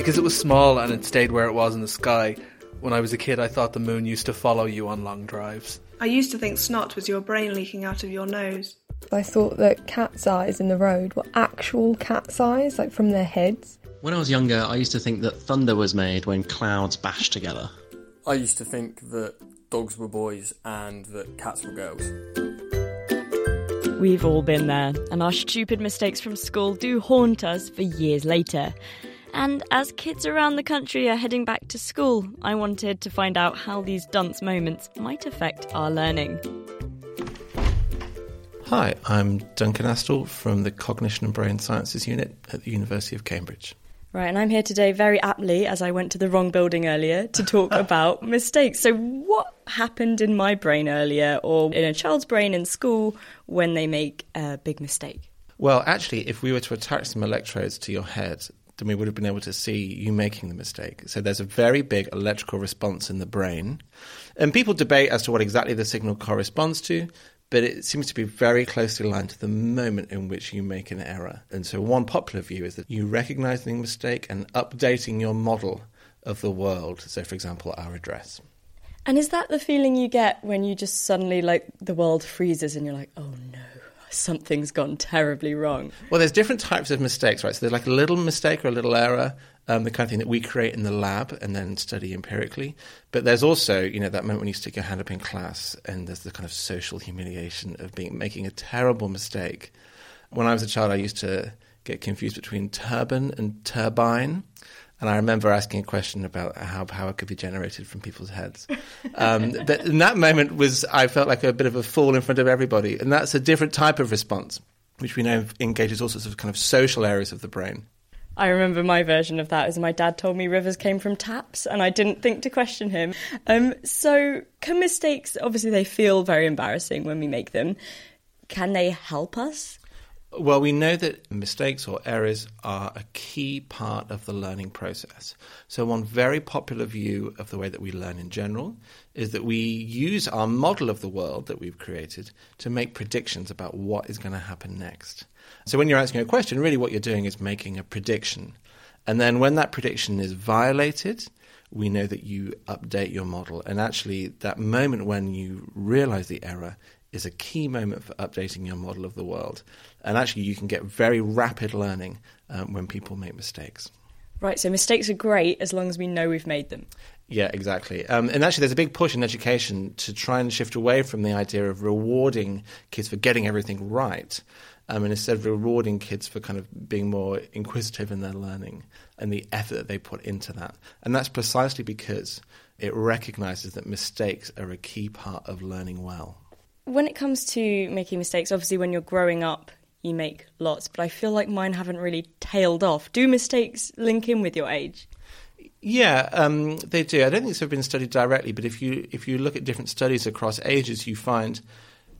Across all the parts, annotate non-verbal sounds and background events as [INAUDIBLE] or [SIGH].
Because it was small and it stayed where it was in the sky, when I was a kid, I thought the moon used to follow you on long drives. I used to think snot was your brain leaking out of your nose. I thought that cat's eyes in the road were actual cat's eyes, like from their heads. When I was younger, I used to think that thunder was made when clouds bashed together. I used to think that dogs were boys and that cats were girls. We've all been there, and our stupid mistakes from school do haunt us for years later. And as kids around the country are heading back to school, I wanted to find out how these dunce moments might affect our learning. Hi, I'm Duncan Astle from the Cognition and Brain Sciences Unit at the University of Cambridge. Right, and I'm here today very aptly, as I went to the wrong building earlier, to talk [LAUGHS] about mistakes. So, what happened in my brain earlier, or in a child's brain in school, when they make a big mistake? Well, actually, if we were to attach some electrodes to your head, then we would have been able to see you making the mistake. So there's a very big electrical response in the brain. And people debate as to what exactly the signal corresponds to, but it seems to be very closely aligned to the moment in which you make an error. And so one popular view is that you recognizing the mistake and updating your model of the world. So, for example, our address. And is that the feeling you get when you just suddenly, like, the world freezes and you're like, oh no? Something's gone terribly wrong. Well, there's different types of mistakes, right? So there's like a little mistake or a little error, um, the kind of thing that we create in the lab and then study empirically. But there's also, you know, that moment when you stick your hand up in class and there's the kind of social humiliation of being making a terrible mistake. When I was a child, I used to get confused between turban and turbine. And I remember asking a question about how power could be generated from people's heads. Um, [LAUGHS] but in that moment was I felt like a bit of a fool in front of everybody, and that's a different type of response, which we know engages all sorts of kind of social areas of the brain. I remember my version of that is my dad told me rivers came from taps, and I didn't think to question him. Um, so, can mistakes obviously they feel very embarrassing when we make them? Can they help us? Well, we know that mistakes or errors are a key part of the learning process. So, one very popular view of the way that we learn in general is that we use our model of the world that we've created to make predictions about what is going to happen next. So, when you're asking a question, really what you're doing is making a prediction. And then, when that prediction is violated, we know that you update your model. And actually, that moment when you realize the error is a key moment for updating your model of the world. And actually, you can get very rapid learning um, when people make mistakes. Right, so mistakes are great as long as we know we've made them. Yeah, exactly. Um, and actually, there's a big push in education to try and shift away from the idea of rewarding kids for getting everything right. Um, and instead of rewarding kids for kind of being more inquisitive in their learning and the effort that they put into that. And that's precisely because it recognizes that mistakes are a key part of learning well. When it comes to making mistakes, obviously, when you're growing up, you make lots, but I feel like mine haven't really tailed off. Do mistakes link in with your age? Yeah, um, they do. I don't think ever been studied directly, but if you if you look at different studies across ages, you find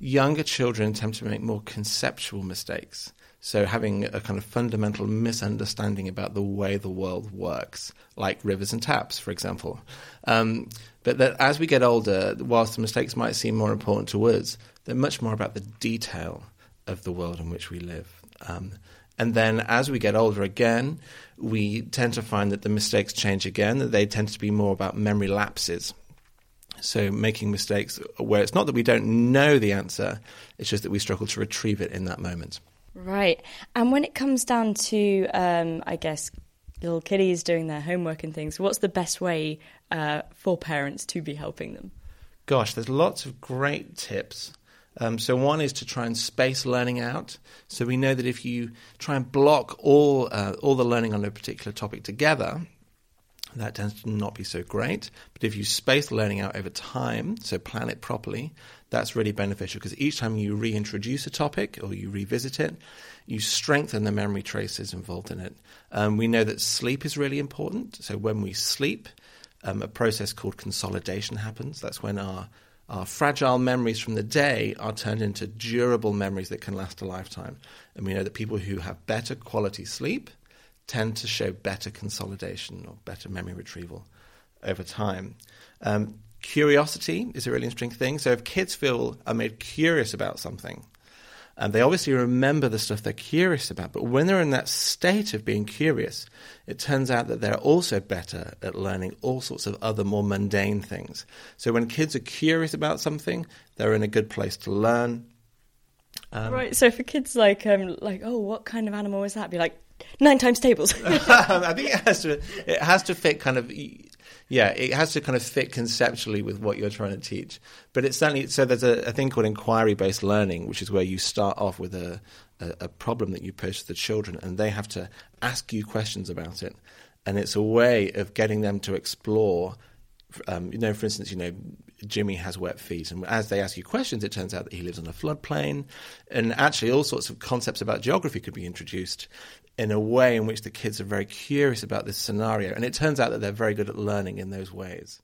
younger children tend to make more conceptual mistakes. So having a kind of fundamental misunderstanding about the way the world works, like rivers and taps, for example. Um, but that as we get older, whilst the mistakes might seem more important to us, they're much more about the detail of the world in which we live. Um, and then as we get older again, we tend to find that the mistakes change again, that they tend to be more about memory lapses. So making mistakes where it's not that we don't know the answer, it's just that we struggle to retrieve it in that moment. Right. And when it comes down to, um, I guess, little kiddies doing their homework and things, what's the best way uh, for parents to be helping them? Gosh, there's lots of great tips. Um, so one is to try and space learning out. So we know that if you try and block all uh, all the learning on a particular topic together, that tends to not be so great. But if you space learning out over time, so plan it properly, that's really beneficial because each time you reintroduce a topic or you revisit it, you strengthen the memory traces involved in it. Um, we know that sleep is really important. So when we sleep, um, a process called consolidation happens. That's when our our fragile memories from the day are turned into durable memories that can last a lifetime. And we know that people who have better quality sleep tend to show better consolidation or better memory retrieval over time. Um, curiosity is a really interesting thing. So if kids feel are made curious about something, and they obviously remember the stuff they're curious about. But when they're in that state of being curious, it turns out that they're also better at learning all sorts of other more mundane things. So when kids are curious about something, they're in a good place to learn. Um, right. So for kids like um, like oh, what kind of animal is that? Be like nine times tables. [LAUGHS] I think it has to it has to fit kind of yeah, it has to kind of fit conceptually with what you're trying to teach. But it's certainly so. There's a, a thing called inquiry-based learning, which is where you start off with a, a, a problem that you pose to the children, and they have to ask you questions about it. And it's a way of getting them to explore. Um, you know, for instance, you know, Jimmy has wet feet, and as they ask you questions, it turns out that he lives on a floodplain, and actually all sorts of concepts about geography could be introduced in a way in which the kids are very curious about this scenario. And it turns out that they're very good at learning in those ways.